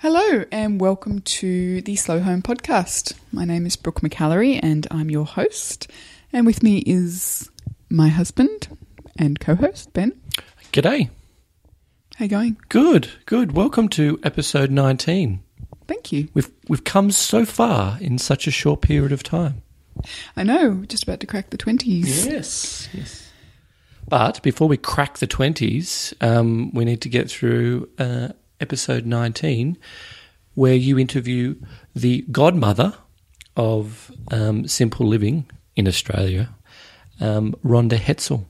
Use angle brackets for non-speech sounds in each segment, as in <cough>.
Hello, and welcome to the Slow Home Podcast. My name is Brooke McAlary, and I'm your host. And with me is my husband and co host, Ben. G'day. How you going? Good, good. Welcome to episode 19. Thank you. We've we've come so far in such a short period of time. I know, we're just about to crack the 20s. Yes, yes. But before we crack the 20s, um, we need to get through uh, episode 19, where you interview the godmother of um, simple living in Australia, um, Rhonda Hetzel.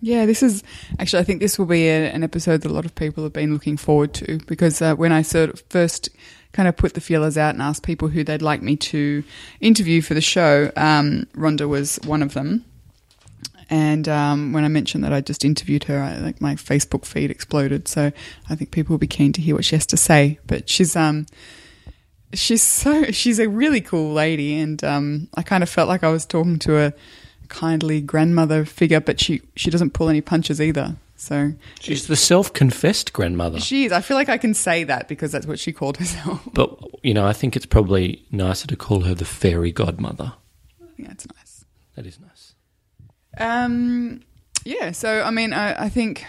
Yeah, this is actually, I think this will be a, an episode that a lot of people have been looking forward to because uh, when I sort of first kind of put the feelers out and asked people who they'd like me to interview for the show, um, Rhonda was one of them. And um, when I mentioned that I just interviewed her, I, like my Facebook feed exploded. So I think people will be keen to hear what she has to say. But she's um, she's so she's a really cool lady, and um, I kind of felt like I was talking to a kindly grandmother figure, but she she doesn't pull any punches either. So She's the self-confessed grandmother. she is. I feel like I can say that because that's what she called herself. <laughs> But you know, I think it's probably nicer to call her the fairy godmother. Yeah, it's nice. That is nice. Um, yeah, so I mean, I, I think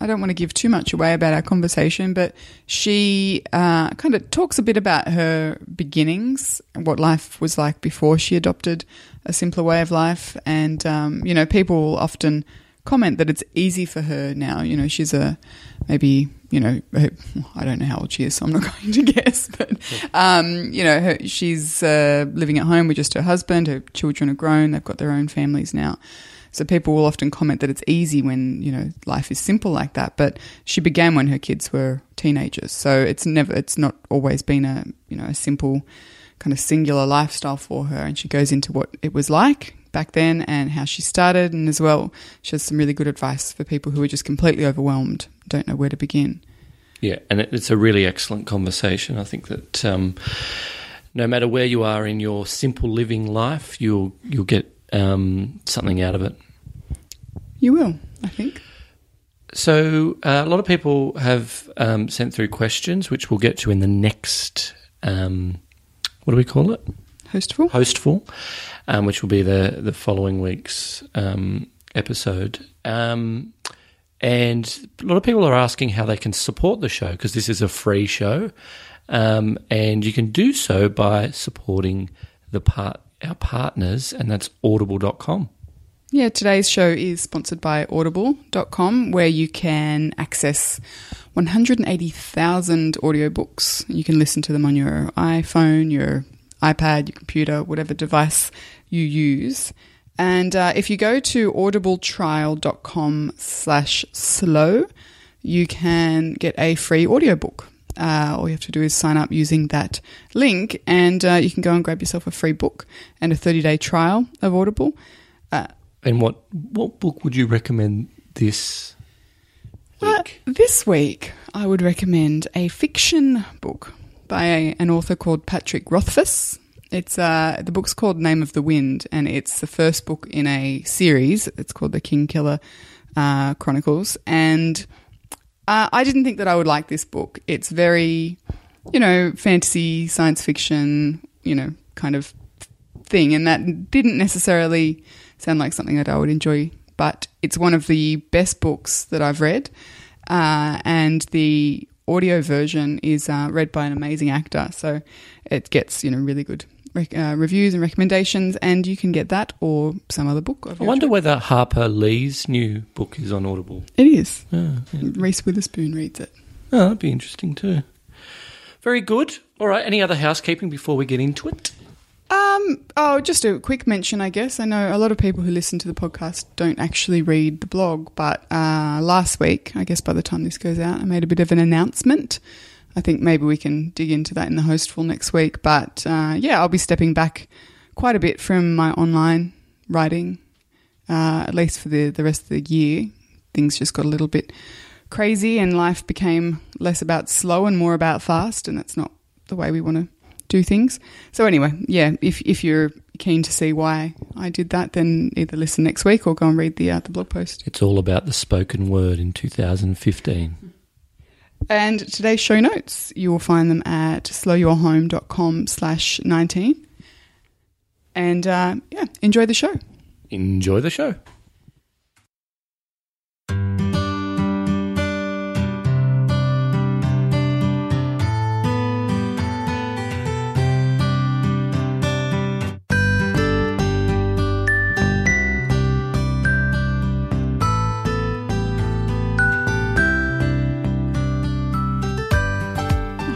I don't want to give too much away about our conversation, but she uh, kind of talks a bit about her beginnings, what life was like before she adopted a simpler way of life, and um, you know, people often comment that it's easy for her now. You know, she's a maybe you know <laughs> I don't know how old she is, so I'm not <laughs> going to guess, but um, you know, her, she's uh, living at home with just her husband. Her children are grown; they've got their own families now. So people will often comment that it's easy when, you know, life is simple like that. But she began when her kids were teenagers. So it's never, it's not always been a, you know, a simple kind of singular lifestyle for her. And she goes into what it was like back then and how she started. And as well, she has some really good advice for people who are just completely overwhelmed, don't know where to begin. Yeah, and it's a really excellent conversation. I think that um, no matter where you are in your simple living life, you'll you'll get um, something out of it. You will, I think. So uh, a lot of people have um, sent through questions, which we'll get to in the next. Um, what do we call it? Hostful? Hostful, um, which will be the the following week's um, episode. Um, and a lot of people are asking how they can support the show because this is a free show, um, and you can do so by supporting the part our partners, and that's Audible.com. Yeah, today's show is sponsored by audible.com where you can access 180,000 audiobooks. You can listen to them on your iPhone, your iPad, your computer, whatever device you use. And uh, if you go to audibletrial.com slash slow, you can get a free audiobook. Uh, all you have to do is sign up using that link, and uh, you can go and grab yourself a free book and a 30 day trial of Audible. Uh, And what what book would you recommend this Uh, week? this week, I would recommend a fiction book by a, an author called Patrick Rothfuss. It's uh, the book's called Name of the Wind, and it's the first book in a series. It's called the King Killer uh, Chronicles, and uh, I didn't think that I would like this book. It's very, you know, fantasy, science fiction, you know, kind of thing, and that didn't necessarily sound like something that I would enjoy. But it's one of the best books that I've read, uh, and the audio version is uh, read by an amazing actor, so it gets you know really good rec- uh, reviews and recommendations, and you can get that or some other book. I wonder choice. whether Harper Lee's new book is on Audible. it is. Oh, yeah. Reese Witherspoon reads it. Oh, that'd be interesting too. Very good. All right. Any other housekeeping before we get into it? Um, oh, just a quick mention, I guess. I know a lot of people who listen to the podcast don't actually read the blog, but uh, last week, I guess by the time this goes out, I made a bit of an announcement. I think maybe we can dig into that in the hostful next week. But uh, yeah, I'll be stepping back quite a bit from my online writing, uh, at least for the, the rest of the year. Things just got a little bit crazy and life became less about slow and more about fast, and that's not the way we want to do things. So anyway, yeah, if if you're keen to see why I did that, then either listen next week or go and read the uh, the blog post. It's all about the spoken word in 2015. And today's show notes, you will find them at slowyourhome.com slash 19. And uh, yeah, enjoy the show. Enjoy the show.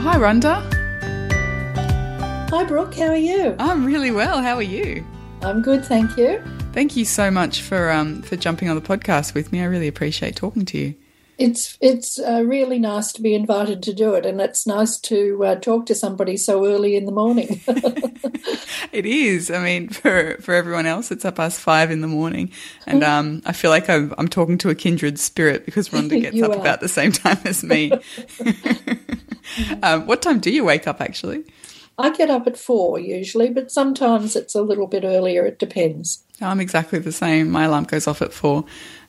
Hi, Rhonda. Hi, Brooke. How are you? I'm really well. How are you? I'm good, thank you. Thank you so much for um, for jumping on the podcast with me. I really appreciate talking to you. It's it's uh, really nice to be invited to do it, and it's nice to uh, talk to somebody so early in the morning. <laughs> it is. I mean, for for everyone else, it's up past five in the morning, and um, I feel like I'm, I'm talking to a kindred spirit because Rhonda <laughs> gets up are. about the same time as me. <laughs> um, what time do you wake up, actually? I get up at four usually, but sometimes it's a little bit earlier. It depends. I'm exactly the same. My alarm goes off at four.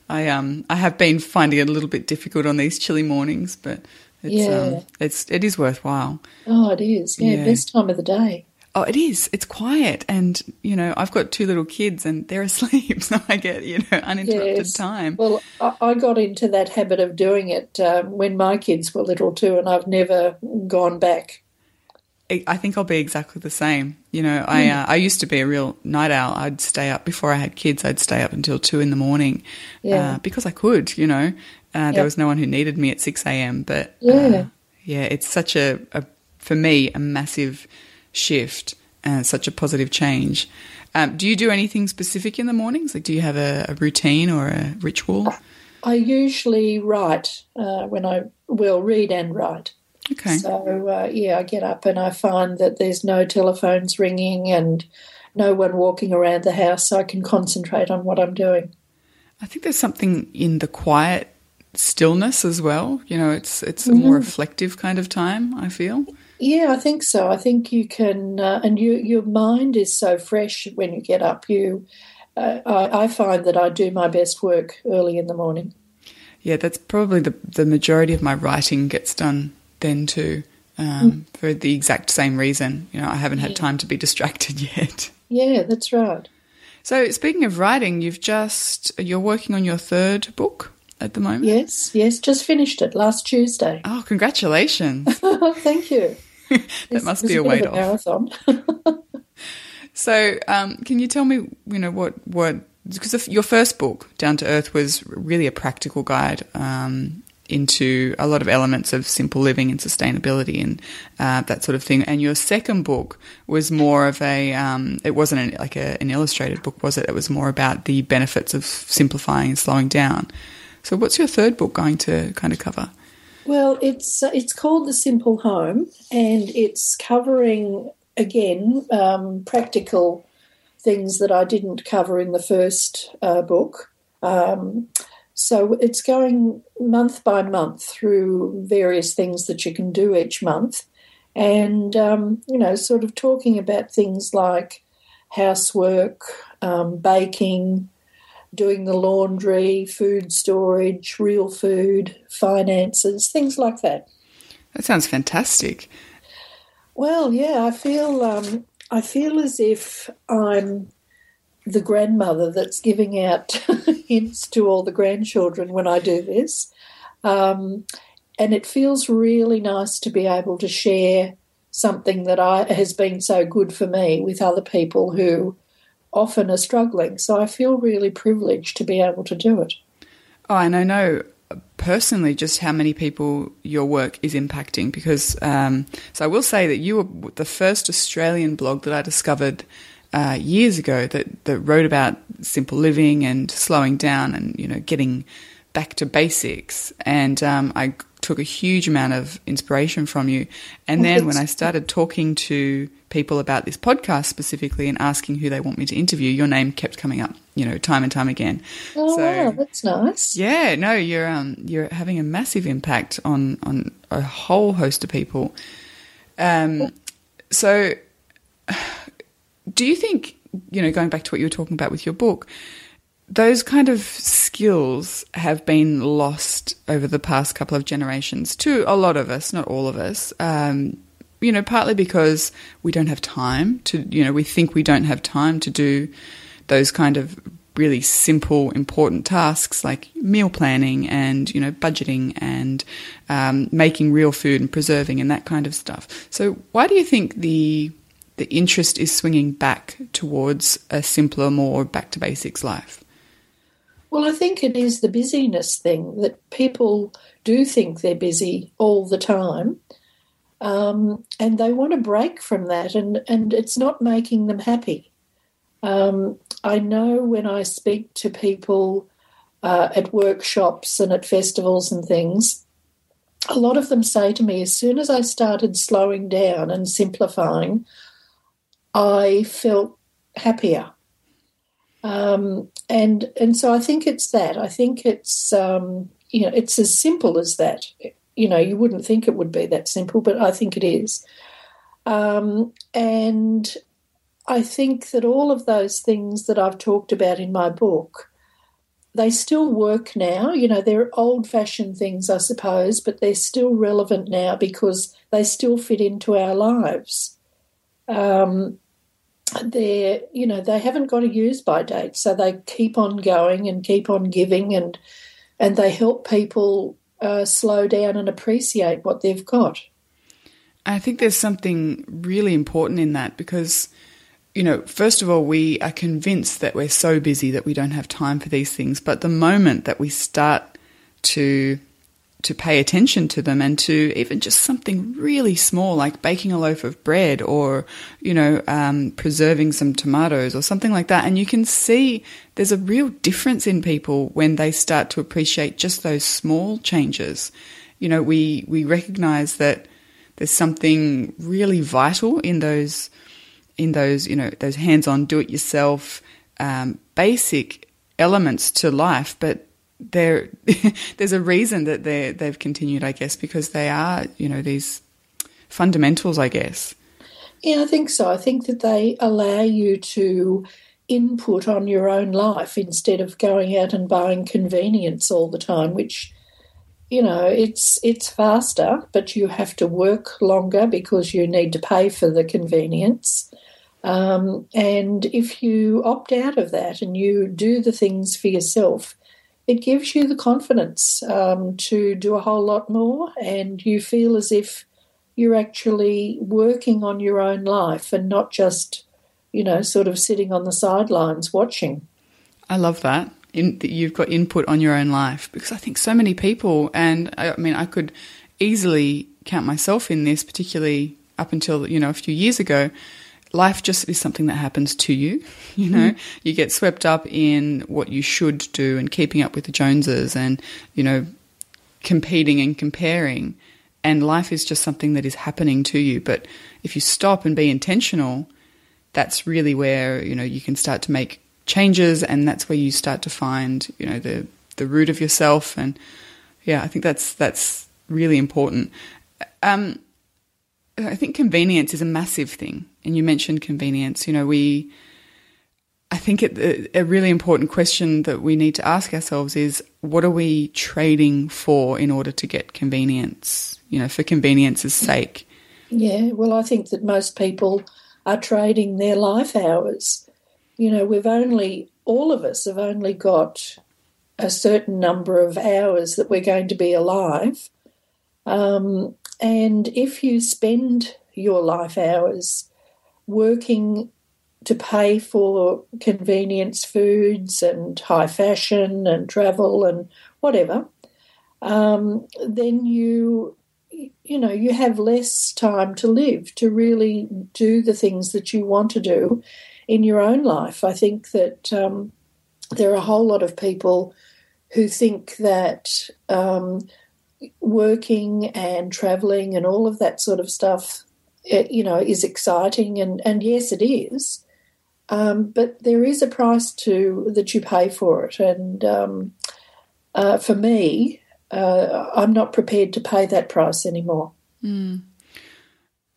I um I have been finding it a little bit difficult on these chilly mornings, but it's Yeah. um, it's it is worthwhile. Oh, it is. Yeah, Yeah. best time of the day. Oh, it is. It's quiet, and you know I've got two little kids, and they're <laughs> asleep, so I get you know uninterrupted Yes. time. Well, I, I got into that habit of doing it um, when my kids were little too, and I've never gone back. I think I'll be exactly the same. You know, I Hmm. uh, I used to be a real night owl. I'd stay up before I had kids. I'd stay up until two in the morning, Yeah. uh, because I could. You know, uh, there was no one who needed me at six a.m. But Yeah. uh, yeah, it's such a, a for me a massive shift and such a positive change. Um, do you do anything specific in the mornings? Like, do you have a, a routine or a ritual? I usually write uh, when I will read and write. Okay. So uh, yeah, I get up and I find that there's no telephones ringing and no one walking around the house, so I can concentrate on what I'm doing. I think there's something in the quiet stillness as well. You know, it's it's a more reflective kind of time. I feel. Yeah, I think so. I think you can, uh, and you, your mind is so fresh when you get up. You, uh, I, I find that I do my best work early in the morning. Yeah, that's probably the the majority of my writing gets done then too. Um, For the exact same reason, you know, I haven't had time to be <laughs> distracted yet. Yeah, that's right. So, speaking of writing, you've just you're working on your third book at the moment. Yes, yes, just finished it last Tuesday. Oh, congratulations! <laughs> Thank you. <laughs> that must be a weight of off. marathon. So, um, can you tell me, you know, what what because your first book, Down to Earth, was really a practical guide um, into a lot of elements of simple living and sustainability and uh, that sort of thing. And your second book was more of a, um, it wasn't an, like a, an illustrated book, was it? It was more about the benefits of simplifying and slowing down. So, what's your third book going to kind of cover? Well, it's uh, it's called the Simple Home, and it's covering again um, practical things that I didn't cover in the first uh, book. Um, so it's going month by month through various things that you can do each month, and um, you know, sort of talking about things like housework, um, baking, doing the laundry, food storage, real food, finances, things like that. That sounds fantastic. Well, yeah, I feel um, I feel as if I'm the grandmother that's giving out <laughs> hints to all the grandchildren when I do this, um, and it feels really nice to be able to share something that I has been so good for me with other people who often are struggling. So I feel really privileged to be able to do it. Oh, and I know personally just how many people your work is impacting because, um, so I will say that you were the first Australian blog that I discovered uh, years ago that, that wrote about simple living and slowing down and, you know, getting back to basics. And um, I took a huge amount of inspiration from you. And then when I started talking to people about this podcast specifically and asking who they want me to interview, your name kept coming up, you know, time and time again. Oh, So- wow, that's nice. Yeah, no, you're um, you're having a massive impact on on a whole host of people. Um, so, do you think you know, going back to what you were talking about with your book, those kind of skills have been lost over the past couple of generations to a lot of us, not all of us. Um, you know, partly because we don't have time to, you know, we think we don't have time to do those kind of really simple, important tasks like meal planning and, you know, budgeting and um, making real food and preserving and that kind of stuff. So, why do you think the the interest is swinging back towards a simpler, more back to basics life? Well, I think it is the busyness thing that people do think they're busy all the time. Um, and they want a break from that, and, and it's not making them happy. Um, I know when I speak to people uh, at workshops and at festivals and things, a lot of them say to me, as soon as I started slowing down and simplifying, I felt happier. Um, and and so I think it's that. I think it's um, you know it's as simple as that. You know, you wouldn't think it would be that simple, but I think it is. Um, and I think that all of those things that I've talked about in my book, they still work now. You know, they're old fashioned things, I suppose, but they're still relevant now because they still fit into our lives. Um, they're you know they haven't got a use by date, so they keep on going and keep on giving, and and they help people uh, slow down and appreciate what they've got. I think there's something really important in that because, you know, first of all, we are convinced that we're so busy that we don't have time for these things. But the moment that we start to to pay attention to them and to even just something really small like baking a loaf of bread or you know um, preserving some tomatoes or something like that. And you can see there's a real difference in people when they start to appreciate just those small changes. You know we we recognize that there's something really vital in those in those you know those hands-on do-it-yourself um, basic elements to life but there <laughs> there's a reason that they they've continued, I guess, because they are you know these fundamentals, I guess. Yeah, I think so. I think that they allow you to input on your own life instead of going out and buying convenience all the time, which you know it's it's faster, but you have to work longer because you need to pay for the convenience. Um, and if you opt out of that and you do the things for yourself, it gives you the confidence um, to do a whole lot more, and you feel as if you're actually working on your own life and not just, you know, sort of sitting on the sidelines watching. I love that. In, that you've got input on your own life because I think so many people, and I, I mean, I could easily count myself in this, particularly up until you know a few years ago life just is something that happens to you. You know, mm. you get swept up in what you should do and keeping up with the Joneses and, you know, competing and comparing. And life is just something that is happening to you. But if you stop and be intentional, that's really where, you know, you can start to make changes and that's where you start to find, you know, the, the root of yourself. And yeah, I think that's, that's really important. Um, I think convenience is a massive thing. And you mentioned convenience. You know, we, I think it, a really important question that we need to ask ourselves is what are we trading for in order to get convenience, you know, for convenience's sake? Yeah, well, I think that most people are trading their life hours. You know, we've only, all of us have only got a certain number of hours that we're going to be alive. Um, and if you spend your life hours working to pay for convenience foods and high fashion and travel and whatever, um, then you you know you have less time to live to really do the things that you want to do in your own life. I think that um, there are a whole lot of people who think that um, working and traveling and all of that sort of stuff, it, you know, is exciting. And, and yes, it is. Um, but there is a price to that you pay for it. And um, uh, for me, uh, I'm not prepared to pay that price anymore. Mm.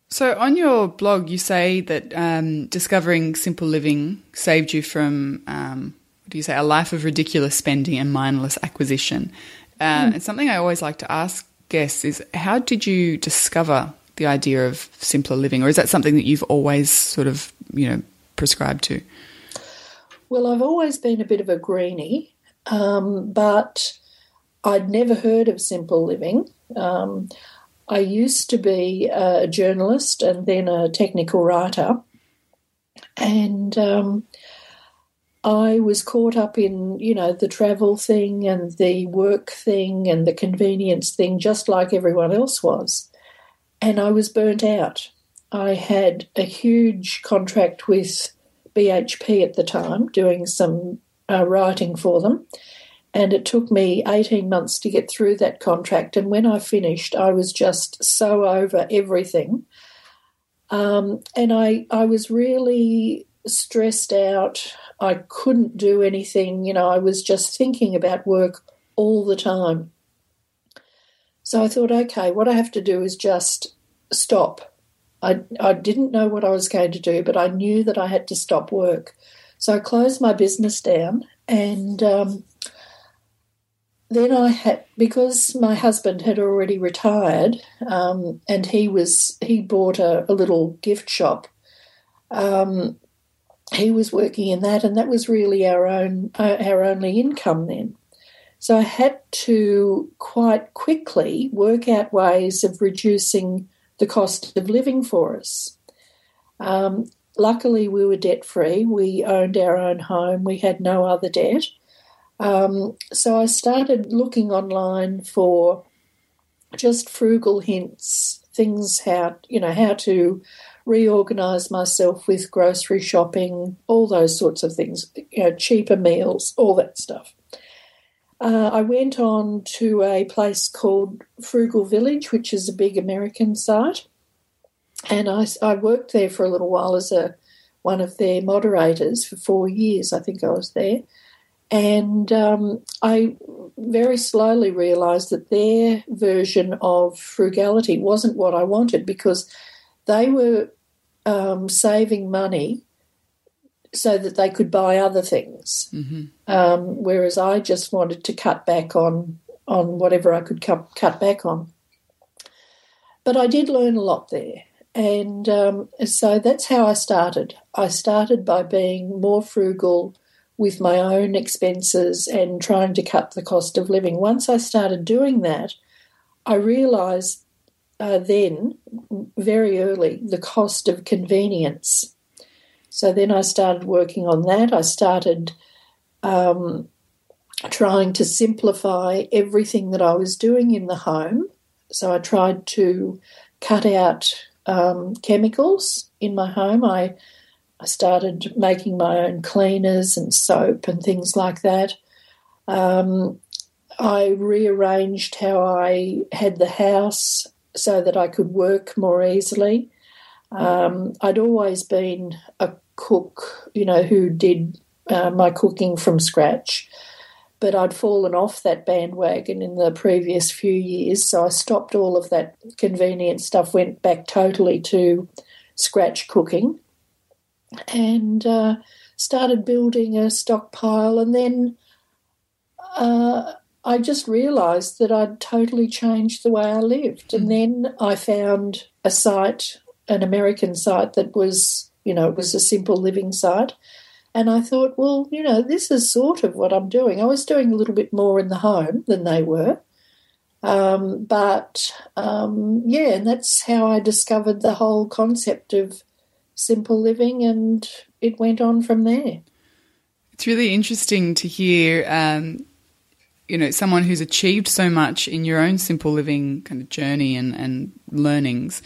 So, on your blog, you say that um, discovering simple living saved you from um, do you say, a life of ridiculous spending and mindless acquisition. Uh, mm. And something I always like to ask guests is how did you discover the idea of simpler living, or is that something that you've always sort of, you know, prescribed to? Well, I've always been a bit of a greenie, um, but I'd never heard of simple living. Um, I used to be a journalist and then a technical writer, and um, I was caught up in, you know, the travel thing and the work thing and the convenience thing, just like everyone else was. And I was burnt out. I had a huge contract with BHP at the time, doing some uh, writing for them. And it took me 18 months to get through that contract. And when I finished, I was just so over everything. Um, and I, I was really stressed out. I couldn't do anything. You know, I was just thinking about work all the time. So I thought, okay, what I have to do is just stop. I, I didn't know what I was going to do, but I knew that I had to stop work. So I closed my business down and um, then I had because my husband had already retired, um, and he was he bought a, a little gift shop. Um, he was working in that, and that was really our own our only income then. So I had to quite quickly work out ways of reducing the cost of living for us. Um, luckily, we were debt free. We owned our own home. We had no other debt. Um, so I started looking online for just frugal hints, things how you know how to reorganize myself with grocery shopping, all those sorts of things, you know, cheaper meals, all that stuff. Uh, I went on to a place called Frugal Village, which is a big American site, and I, I worked there for a little while as a one of their moderators for four years. I think I was there. And um, I very slowly realised that their version of frugality wasn't what I wanted because they were um, saving money so that they could buy other things, mm-hmm. um, whereas I just wanted to cut back on on whatever I could cut, cut back on. But I did learn a lot there, and um, so that's how I started. I started by being more frugal with my own expenses and trying to cut the cost of living. Once I started doing that, I realised uh, then, very early, the cost of convenience. So then I started working on that. I started um, trying to simplify everything that I was doing in the home. So I tried to cut out um, chemicals in my home. I I started making my own cleaners and soap and things like that. Um, I rearranged how I had the house so that I could work more easily. Um, I'd always been a cook, you know, who did uh, my cooking from scratch, but I'd fallen off that bandwagon in the previous few years. So I stopped all of that convenient stuff, went back totally to scratch cooking and uh, started building a stockpile. And then uh, I just realised that I'd totally changed the way I lived. And then I found a site, an American site that was, you know, it was a simple living site. And I thought, well, you know, this is sort of what I'm doing. I was doing a little bit more in the home than they were. Um, but um, yeah, and that's how I discovered the whole concept of simple living, and it went on from there. It's really interesting to hear, um, you know, someone who's achieved so much in your own simple living kind of journey and, and learnings.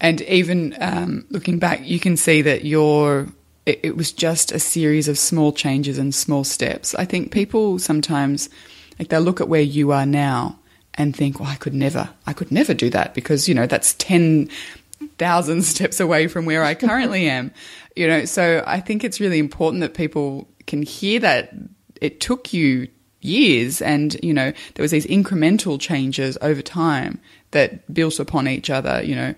And even um, looking back, you can see that your it, it was just a series of small changes and small steps. I think people sometimes like they look at where you are now and think, well, I could never, I could never do that because, you know, that's 10 thousand <laughs> steps away from where I currently <laughs> am. You know, so I think it's really important that people can hear that it took you years and you know there was these incremental changes over time that built upon each other you know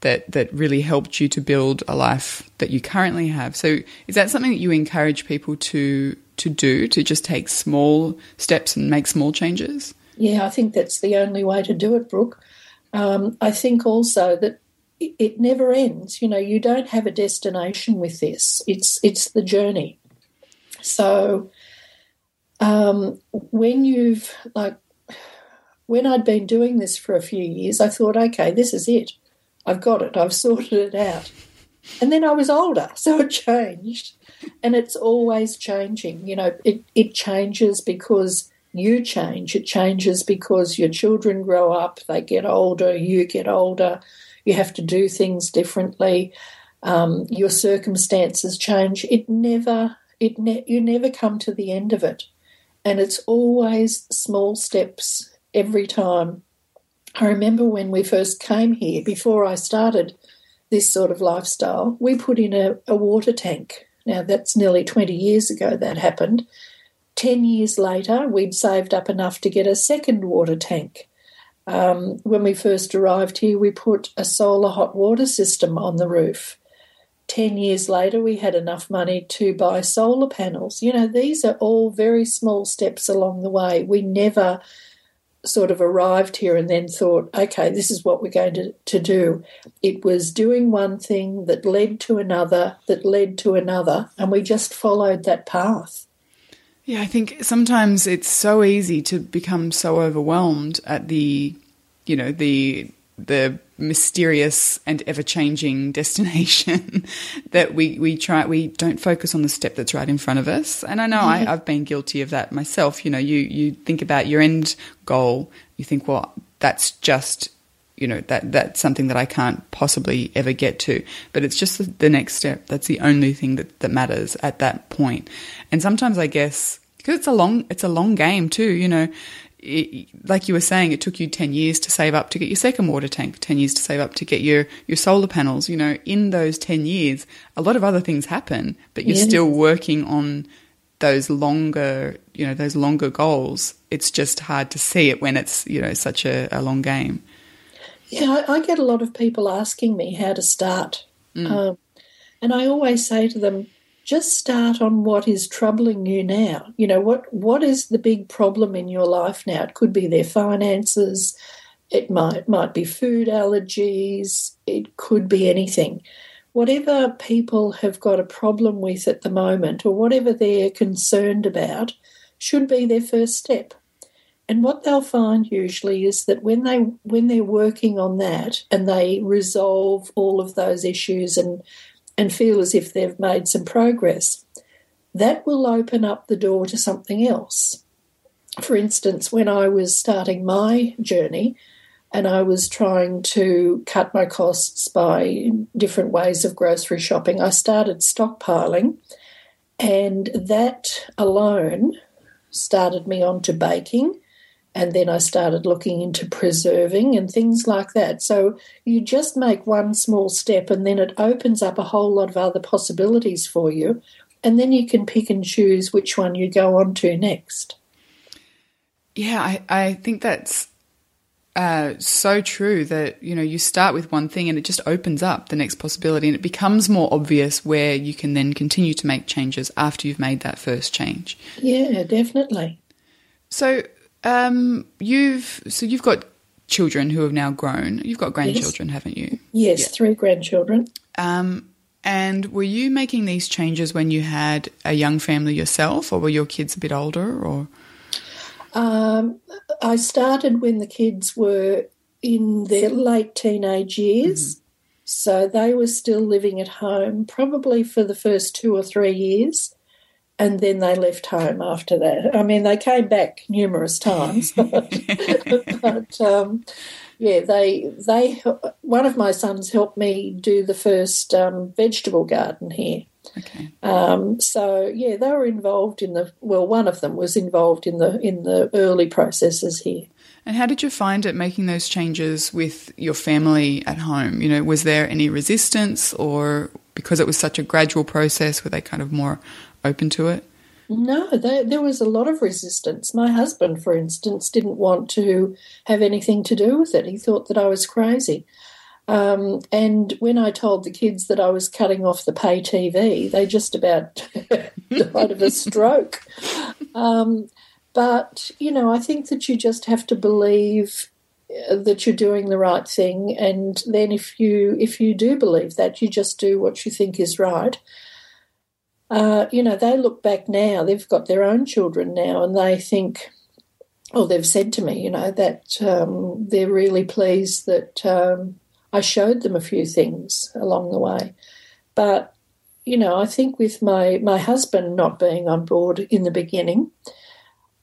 that that really helped you to build a life that you currently have. So is that something that you encourage people to to do to just take small steps and make small changes? Yeah, I think that's the only way to do it, Brooke. Um, I think also that it never ends. You know, you don't have a destination with this. It's it's the journey. So um, when you've like when I'd been doing this for a few years, I thought, okay, this is it. I've got it. I've sorted it out. And then I was older, <laughs> so it changed. And it's always changing. You know, it, it changes because you change. It changes because your children grow up, they get older, you get older, you have to do things differently, um, your circumstances change. It never, it ne- you never come to the end of it. And it's always small steps every time. I remember when we first came here, before I started this sort of lifestyle, we put in a, a water tank. Now, that's nearly 20 years ago that happened. 10 years later, we'd saved up enough to get a second water tank. Um, when we first arrived here, we put a solar hot water system on the roof. 10 years later, we had enough money to buy solar panels. You know, these are all very small steps along the way. We never sort of arrived here and then thought, okay, this is what we're going to, to do. It was doing one thing that led to another, that led to another, and we just followed that path. Yeah, I think sometimes it's so easy to become so overwhelmed at the, you know, the the mysterious and ever changing <laughs> destination that we, we try we don't focus on the step that's right in front of us. And I know mm-hmm. I, I've been guilty of that myself. You know, you you think about your end goal, you think, well, that's just you know that that's something that I can't possibly ever get to. But it's just the, the next step. That's the only thing that, that matters at that point. And sometimes I guess because it's a long it's a long game too. You know, it, like you were saying, it took you 10 years to save up to get your second water tank, 10 years to save up to get your, your solar panels. You know, in those 10 years, a lot of other things happen, but you're still working on those longer, you know, those longer goals. It's just hard to see it when it's, you know, such a, a long game. Yeah, I, I, get a lot of people asking me how to start. Mm. Um, and I always say to them, just start on what is troubling you now. You know, what what is the big problem in your life now? It could be their finances, it might might be food allergies, it could be anything. Whatever people have got a problem with at the moment or whatever they're concerned about should be their first step. And what they'll find usually is that when they when they're working on that and they resolve all of those issues and and feel as if they've made some progress, that will open up the door to something else. For instance, when I was starting my journey and I was trying to cut my costs by different ways of grocery shopping, I started stockpiling, and that alone started me on to baking and then I started looking into preserving and things like that. So you just make one small step and then it opens up a whole lot of other possibilities for you. And then you can pick and choose which one you go on to next. Yeah, I, I think that's uh, so true that you know you start with one thing and it just opens up the next possibility and it becomes more obvious where you can then continue to make changes after you've made that first change. Yeah, definitely. So um, you've so you've got children who have now grown. You've got grandchildren, yes. haven't you? Yes, yeah. three grandchildren. Um, and were you making these changes when you had a young family yourself, or were your kids a bit older? Or um, I started when the kids were in their late teenage years. Mm-hmm. So they were still living at home, probably for the first two or three years and then they left home after that. I mean, they came back numerous times, <laughs> but, but um, yeah, they they one of my sons helped me do the first um, vegetable garden here. Okay. Um, so yeah, they were involved in the well. One of them was involved in the in the early processes here. And how did you find it making those changes with your family at home? You know, was there any resistance, or because it was such a gradual process, were they kind of more open to it? No, there, there was a lot of resistance. My husband, for instance, didn't want to have anything to do with it. He thought that I was crazy. Um, and when I told the kids that I was cutting off the pay TV, they just about <laughs> died of a stroke. Um, but, you know, I think that you just have to believe uh, that you're doing the right thing and then if you if you do believe that you just do what you think is right uh, you know they look back now they've got their own children now and they think or they've said to me you know that um, they're really pleased that um, I showed them a few things along the way. But, you know, I think with my, my husband not being on board in the beginning,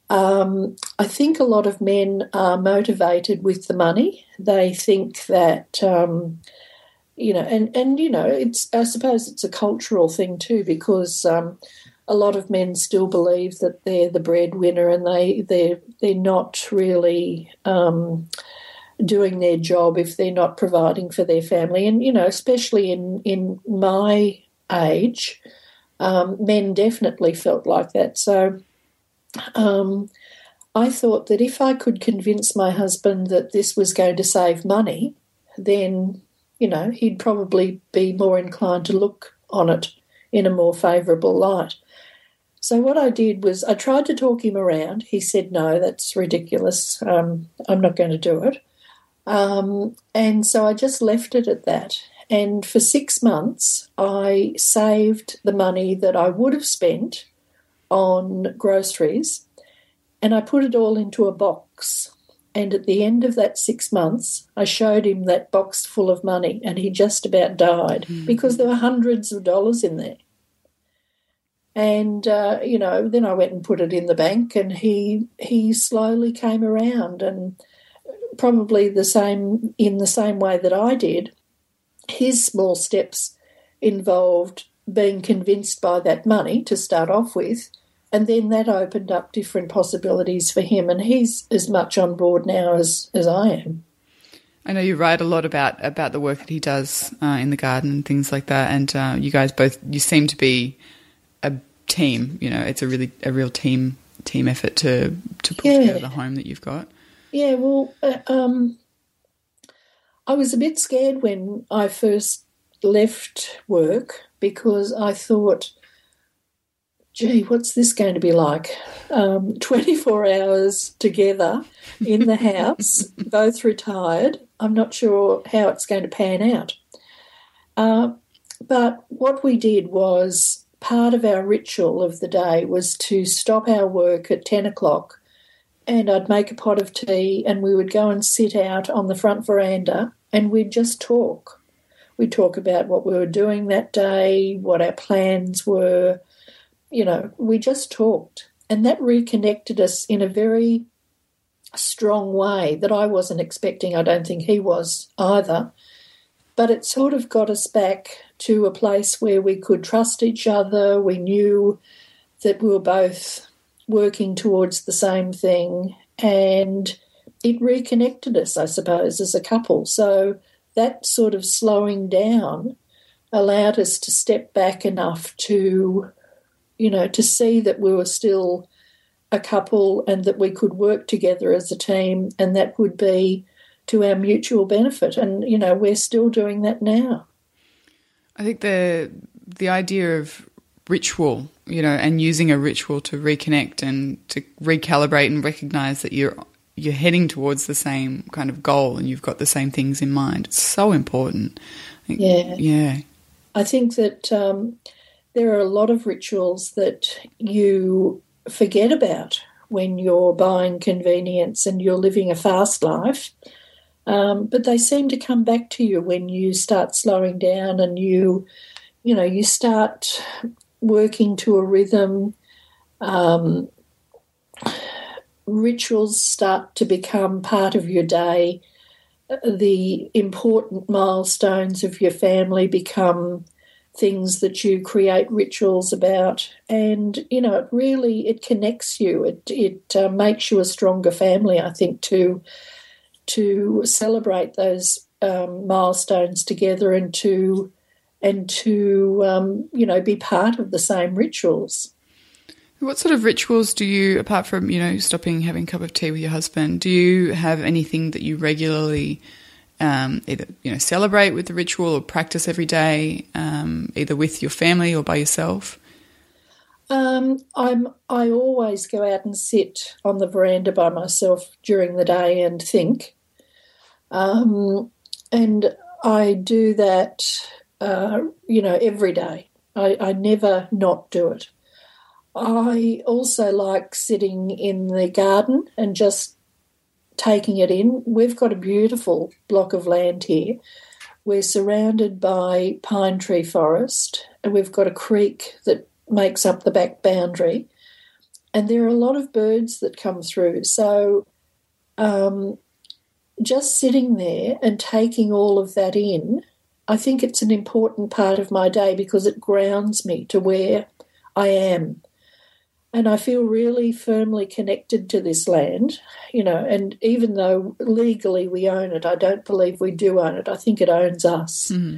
um, I think a lot of men are motivated with the money. They think that, um, you know, and, and, you know, it's, I suppose it's a cultural thing too, because, um, a lot of men still believe that they're the breadwinner and they, they're, they're not really, um, doing their job if they're not providing for their family. And, you know, especially in, in my age, um, men definitely felt like that. So um, I thought that if I could convince my husband that this was going to save money, then, you know, he'd probably be more inclined to look on it in a more favourable light. So what I did was I tried to talk him around. He said, "No, that's ridiculous. Um, I'm not going to do it." Um, and so I just left it at that. And for six months, I saved the money that I would have spent on groceries and I put it all into a box. And at the end of that six months, I showed him that box full of money and he just about died mm-hmm. because there were hundreds of dollars in there. And uh, you know, then I went and put it in the bank, and he he slowly came around, and probably the same in the same way that I did. His small steps involved being convinced by that money to start off with, and then that opened up different possibilities for him. And he's as much on board now as, as I am. I know you write a lot about about the work that he does uh, in the garden and things like that, and uh, you guys both you seem to be a team. You know, it's a really a real team team effort to to put yeah. together the home that you've got. Yeah, well, uh, um, I was a bit scared when I first left work because I thought, gee, what's this going to be like? Um, 24 hours together in the house, <laughs> both retired. I'm not sure how it's going to pan out. Uh, but what we did was part of our ritual of the day was to stop our work at 10 o'clock and I'd make a pot of tea and we would go and sit out on the front veranda and we'd just talk. We'd talk about what we were doing that day, what our plans were. You know, we just talked. And that reconnected us in a very strong way that I wasn't expecting. I don't think he was either. But it sort of got us back to a place where we could trust each other. We knew that we were both working towards the same thing, and it reconnected us, I suppose, as a couple. So that sort of slowing down allowed us to step back enough to, you know, to see that we were still a couple and that we could work together as a team, and that would be to our mutual benefit. And, you know, we're still doing that now. I think the the idea of ritual, you know, and using a ritual to reconnect and to recalibrate and recognize that you're you're heading towards the same kind of goal and you've got the same things in mind. It's so important. yeah, yeah. I think that um, there are a lot of rituals that you forget about when you're buying convenience and you're living a fast life. Um, but they seem to come back to you when you start slowing down and you, you know, you start working to a rhythm. Um, rituals start to become part of your day. The important milestones of your family become things that you create rituals about and you know it really it connects you it it uh, makes you a stronger family i think to to celebrate those um, milestones together and to and to um, you know be part of the same rituals. What sort of rituals do you, apart from you know stopping having a cup of tea with your husband, do you have anything that you regularly um, either you know celebrate with the ritual or practice every day, um, either with your family or by yourself? Um, I'm. I always go out and sit on the veranda by myself during the day and think, um, and I do that. Uh, you know, every day. I, I never not do it. I also like sitting in the garden and just taking it in. We've got a beautiful block of land here. We're surrounded by pine tree forest, and we've got a creek that makes up the back boundary. And there are a lot of birds that come through. So, um, just sitting there and taking all of that in, I think it's an important part of my day because it grounds me to where I am and I feel really firmly connected to this land, you know. And even though legally we own it, I don't believe we do own it. I think it owns us, mm-hmm.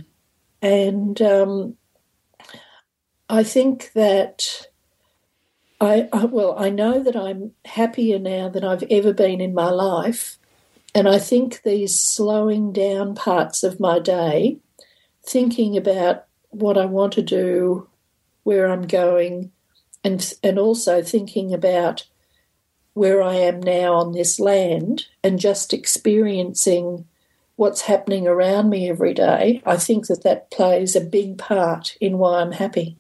and um, I think that I, I well, I know that I'm happier now than I've ever been in my life, and I think these slowing down parts of my day, thinking about what I want to do, where I'm going and and also thinking about where I am now on this land and just experiencing what's happening around me every day, I think that that plays a big part in why I'm happy.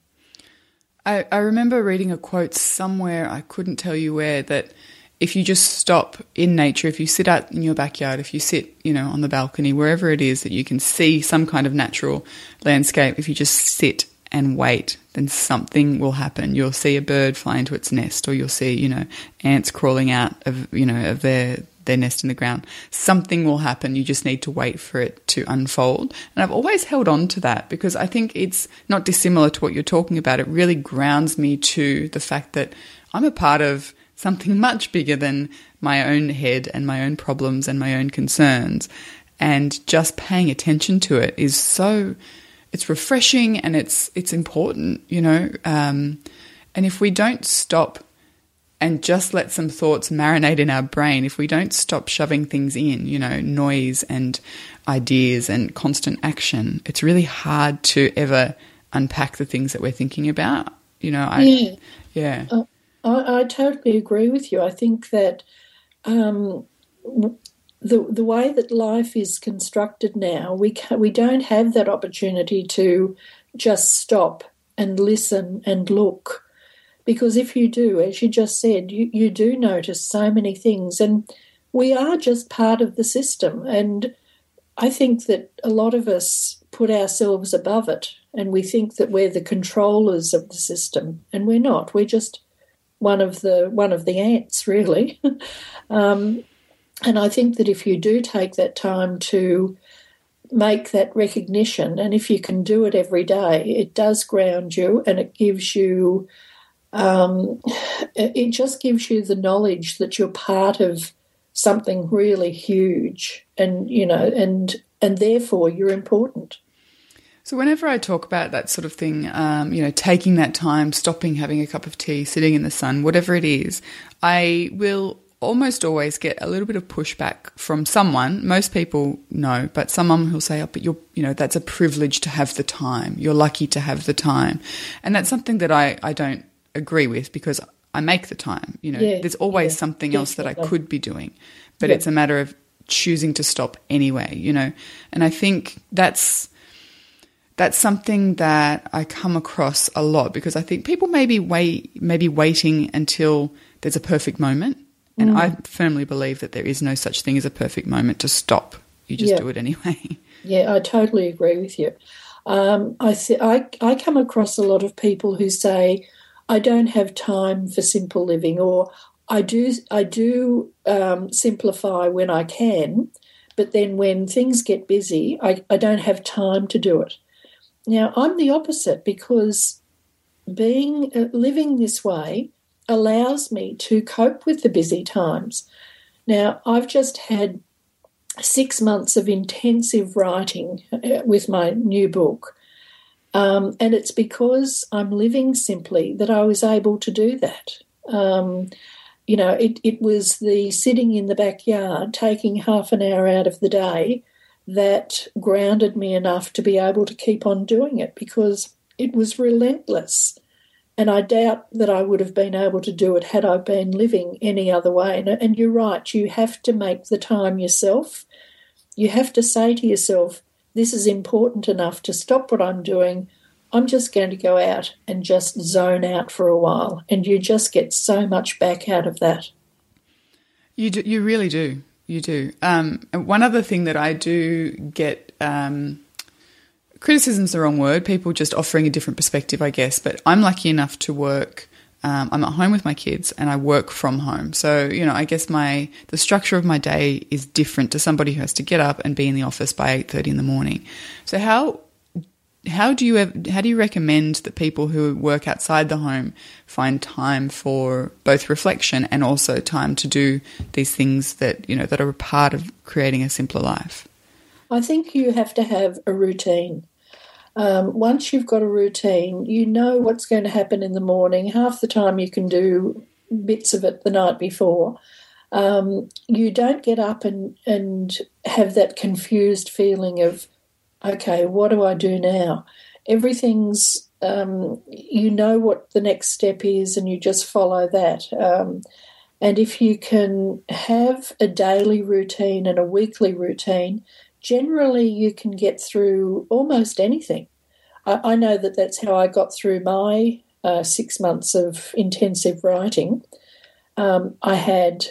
I, I remember reading a quote somewhere, I couldn't tell you where, that if you just stop in nature, if you sit out in your backyard, if you sit, you know, on the balcony, wherever it is that you can see some kind of natural landscape, if you just sit and wait, then something will happen. You'll see a bird fly into its nest, or you'll see, you know, ants crawling out of, you know, of their their nest in the ground. Something will happen. You just need to wait for it to unfold. And I've always held on to that because I think it's not dissimilar to what you're talking about. It really grounds me to the fact that I'm a part of something <laughs> much bigger than my own head and my own problems and my own concerns. And just paying attention to it is so it's refreshing and it's it's important, you know. Um, and if we don't stop and just let some thoughts marinate in our brain, if we don't stop shoving things in, you know, noise and ideas and constant action, it's really hard to ever unpack the things that we're thinking about. You know, I yeah. yeah. Uh, I, I, totally agree with you. I think that um, the the way that life is constructed now, we can, we don't have that opportunity to just stop and listen and look, because if you do, as you just said, you, you do notice so many things, and we are just part of the system. And I think that a lot of us put ourselves above it, and we think that we're the controllers of the system, and we're not. We're just one of the one of the ants, really. <laughs> um, and I think that if you do take that time to make that recognition, and if you can do it every day, it does ground you and it gives you, um, it just gives you the knowledge that you're part of something really huge, and you know, and and therefore you're important. So whenever I talk about that sort of thing, um, you know, taking that time, stopping, having a cup of tea, sitting in the sun, whatever it is, I will almost always get a little bit of pushback from someone. Most people know, but someone who'll say, "Oh, but you're, you know, that's a privilege to have the time. You're lucky to have the time," and that's something that I I don't agree with because I make the time. You know, yeah, there's always yeah, something else that I could be doing, but yeah. it's a matter of choosing to stop anyway. You know, and I think that's that's something that I come across a lot because I think people maybe wait, maybe waiting until there's a perfect moment and mm. I firmly believe that there is no such thing as a perfect moment to stop. You just yeah. do it anyway. <laughs> Yeah, I totally agree with you. Um, I, th- I, I come across a lot of people who say, I don't have time for simple living, or I do, I do um, simplify when I can, but then when things get busy, I, I don't have time to do it. Now, I'm the opposite because being uh, living this way allows me to cope with the busy times. Now, I've just had six months of intensive writing uh, with my new book. Um, and it's because I'm living simply that I was able to do that. Um, you know, it, it was the sitting in the backyard, taking half an hour out of the day that grounded me enough to be able to keep on doing it because it was relentless. And I doubt that I would have been able to do it had I been living any other way. And, and you're right, you have to make the time yourself. You have to say to yourself, this is important enough to stop what I'm doing. I'm just going to go out and just zone out for a while. And you just get so much back out of that. You do, you really do. You do. Um, one other thing that I do get um, criticism's the wrong word. People just offering a different perspective, I guess. But I'm lucky enough to work. Um, I'm at home with my kids, and I work from home. So you know, I guess my the structure of my day is different to somebody who has to get up and be in the office by eight thirty in the morning. So how how do you how do you recommend that people who work outside the home find time for both reflection and also time to do these things that you know that are a part of creating a simpler life? I think you have to have a routine. Um, once you've got a routine, you know what's going to happen in the morning. Half the time you can do bits of it the night before. Um, you don't get up and, and have that confused feeling of, okay, what do I do now? Everything's, um, you know what the next step is and you just follow that. Um, and if you can have a daily routine and a weekly routine, generally you can get through almost anything. I, I know that that's how I got through my uh, six months of intensive writing. Um, I had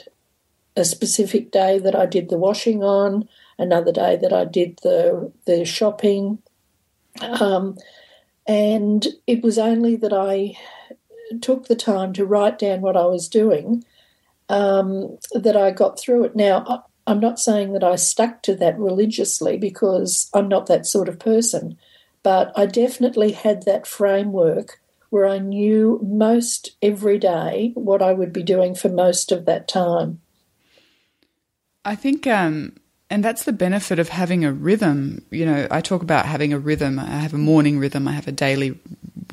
a specific day that I did the washing on, another day that I did the the shopping, um, and it was only that I took the time to write down what I was doing um, that I got through it. Now, I'm not saying that I stuck to that religiously because I'm not that sort of person, but I definitely had that framework where I knew most every day what I would be doing for most of that time. I think, um, and that's the benefit of having a rhythm. You know, I talk about having a rhythm. I have a morning rhythm, I have a daily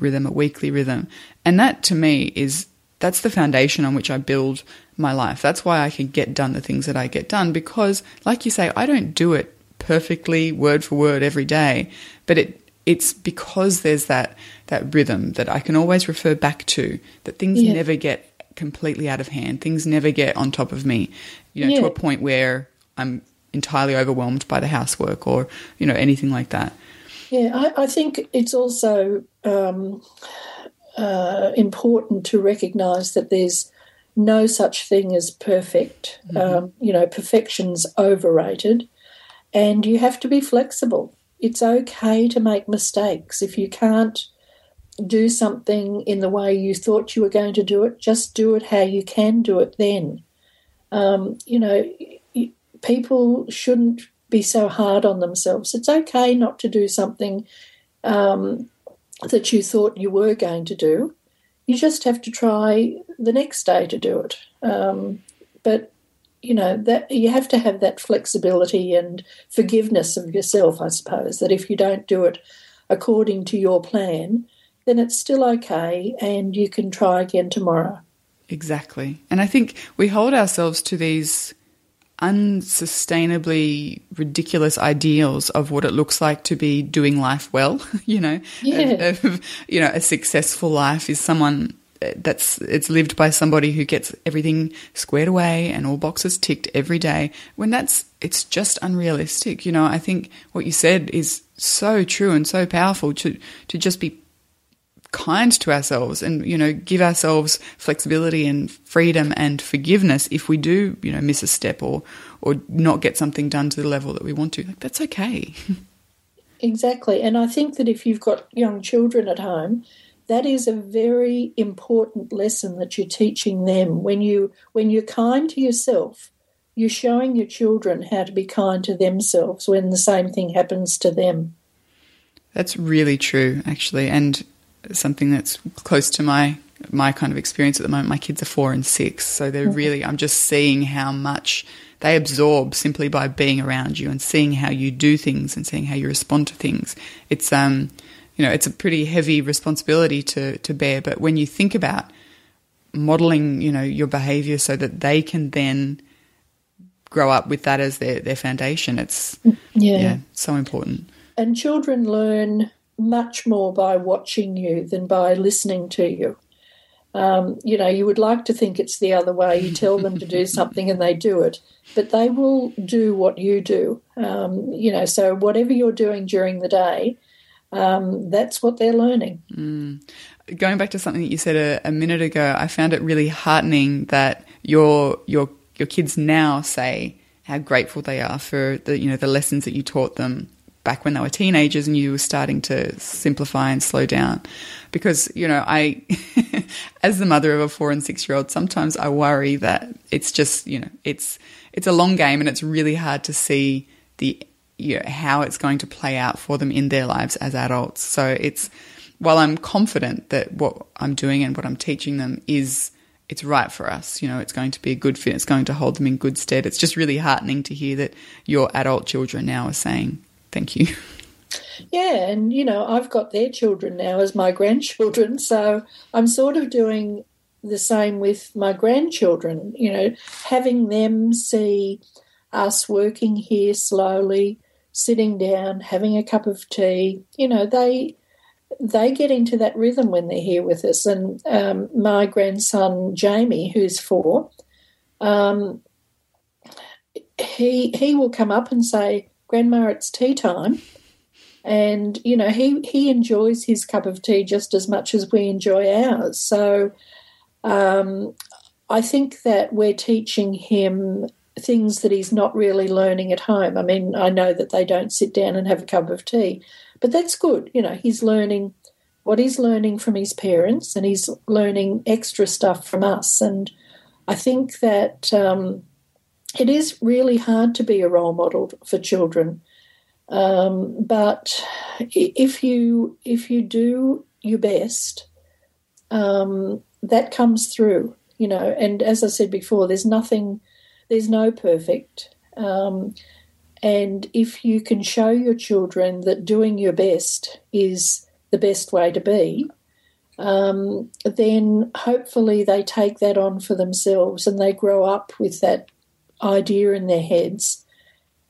rhythm, a weekly rhythm. And that to me is that's the foundation on which I build my life. That's why I can get done the things that I get done because, like you say, I don't do it perfectly, word for word, every day, but it it's because there's that that rhythm that I can always refer back to. That things yeah. never get completely out of hand. Things never get on top of me, you know, yeah. to a point where I'm entirely overwhelmed by the housework or you know anything like that. Yeah, I, I think it's also um, uh, important to recognise that there's no such thing as perfect. Mm-hmm. Um, you know, perfection's overrated, and you have to be flexible. It's okay to make mistakes. If you can't do something in the way you thought you were going to do it, just do it how you can do it then. Um, you know, people shouldn't be so hard on themselves. It's okay not to do something um, that you thought you were going to do. You just have to try the next day to do it. Um, but you know that you have to have that flexibility and forgiveness of yourself, I suppose. That if you don't do it according to your plan, then it's still okay, and you can try again tomorrow. Exactly, and I think we hold ourselves to these unsustainably ridiculous ideals of what it looks like to be doing life well. <laughs> you know, yeah. of, you know, a successful life is someone eh, that's it's lived by somebody who gets everything squared away and all boxes ticked every day. When that's it's just unrealistic. You know, I think what you said is so true and so powerful to to just be kind to ourselves and you know give ourselves flexibility and freedom and forgiveness if we do you know miss a step or or not get something done to the level that we want to. Like that's okay. <laughs> Exactly. And i think that if you've got young children at home that is a very important lesson that you're teaching them. When you when you're kind to yourself you're showing your children how to be kind to themselves when the same thing happens to them. That's really true actually. And something that's close to my my kind of experience at the moment. My kids are four and six, so they're really. I'm just seeing how much they absorb simply by being around you and seeing how you do things and seeing how you respond to things. It's um, you know, it's a pretty heavy responsibility to to bear. But when you think about modeling, you know, your behavior so that they can then grow up with that as their, their foundation. It's Yeah. yeah, so important. And children learn much more by watching you than by listening to you. Um, you know, you would like to think it's the other way. You tell them to do <laughs> something and they do it, but they will do what you do. Um, you know, so whatever you're doing during the day, um, that's what they're learning. Going back to something that you said a, a minute ago, I found it really heartening that your your your kids now say how grateful they are for the you know the lessons that you taught them back when they were teenagers and you were starting to simplify and slow down. Because you know, I <laughs> as the mother of a four and six year old, sometimes I worry that it's just you know it's it's a long game and it's really hard to see the you know, how it's going to play out for them in their lives as adults. So it's while I'm confident that what I'm doing and what I'm teaching them is it's right for us, you know, it's going to be a good fit, it's going to hold them in good stead. It's just really heartening to hear that your adult children now are saying thank you. Yeah, and you know, I've got their children now as my <laughs> grandchildren, so I'm sort of doing the same with my grandchildren, you know, having them see us working here slowly, sitting down, having a cup of tea, you know, they they get into that rhythm when they're here with us. And um, my grandson Jamie, who's four, um, he he will come up and say, "Grandma, it's tea time." and you know he he enjoys his cup of tea just as much as we enjoy ours. So um, i think that we're teaching him things that he's not really learning at home. I mean i know that they don't sit down and have a cup of tea but that's good. You know he's learning what he's learning from his parents and he's learning extra stuff from us. And i think that um, it is really hard to be a role model for children um, but if you if you do your best, um, that comes through, you know. And as I said before, there's nothing, there's no perfect. Um, and if you can show your children that doing your best is the best way to be, um, then hopefully they take that on for themselves and they grow up with that idea in their heads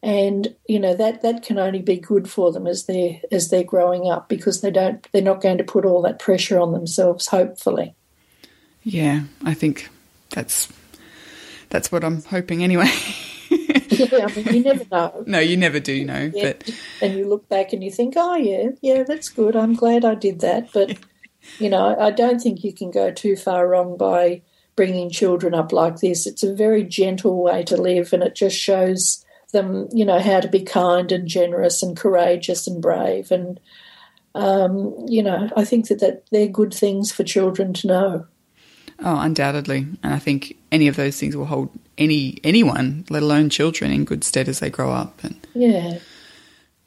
and you know that that can only be good for them as they as they're growing up because they don't they're not going to put all that pressure on themselves hopefully Yeah, I think that's that's what I'm hoping anyway. <laughs> yeah i mean you never know <laughs> no, you never do know, Yeah. but and you look back and you think oh yeah yeah that's good i'm glad i did that but <laughs> you know i don't think you can go too far wrong by bringing children up like this. It's a very gentle way to live and it just shows them you know how to be kind and generous and courageous and brave. And um, you know i think that, that they're good things for children to know. Oh, undoubtedly, and I think any of those things will hold any anyone, let alone children, in good stead as they grow up. And yeah.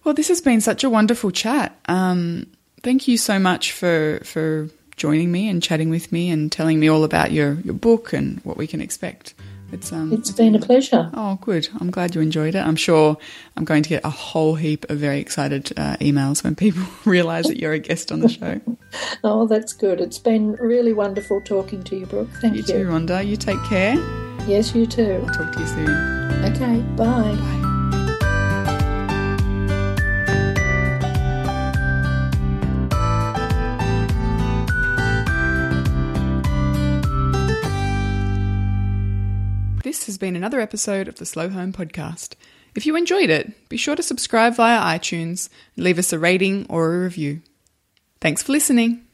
Well, this has been such a wonderful chat. Um, thank you so much for for joining me and chatting with me and telling me all about your your book and what we can expect. It's um, it's been a pleasure Oh, good. I'm glad you enjoyed it. I'm sure I'm going to get a whole heap of very excited uh, emails when people <laughs> realise that you're a guest on the show. <laughs> oh that's good it's been really wonderful talking to you brooke thank You you, too, Rhonda. You take care. yes you too I'll talk to you soon. okay bye. Bye. Has been another episode of the Slow Home Podcast. If you enjoyed it, be sure to subscribe via iTunes and leave us a rating or a review. Thanks for listening.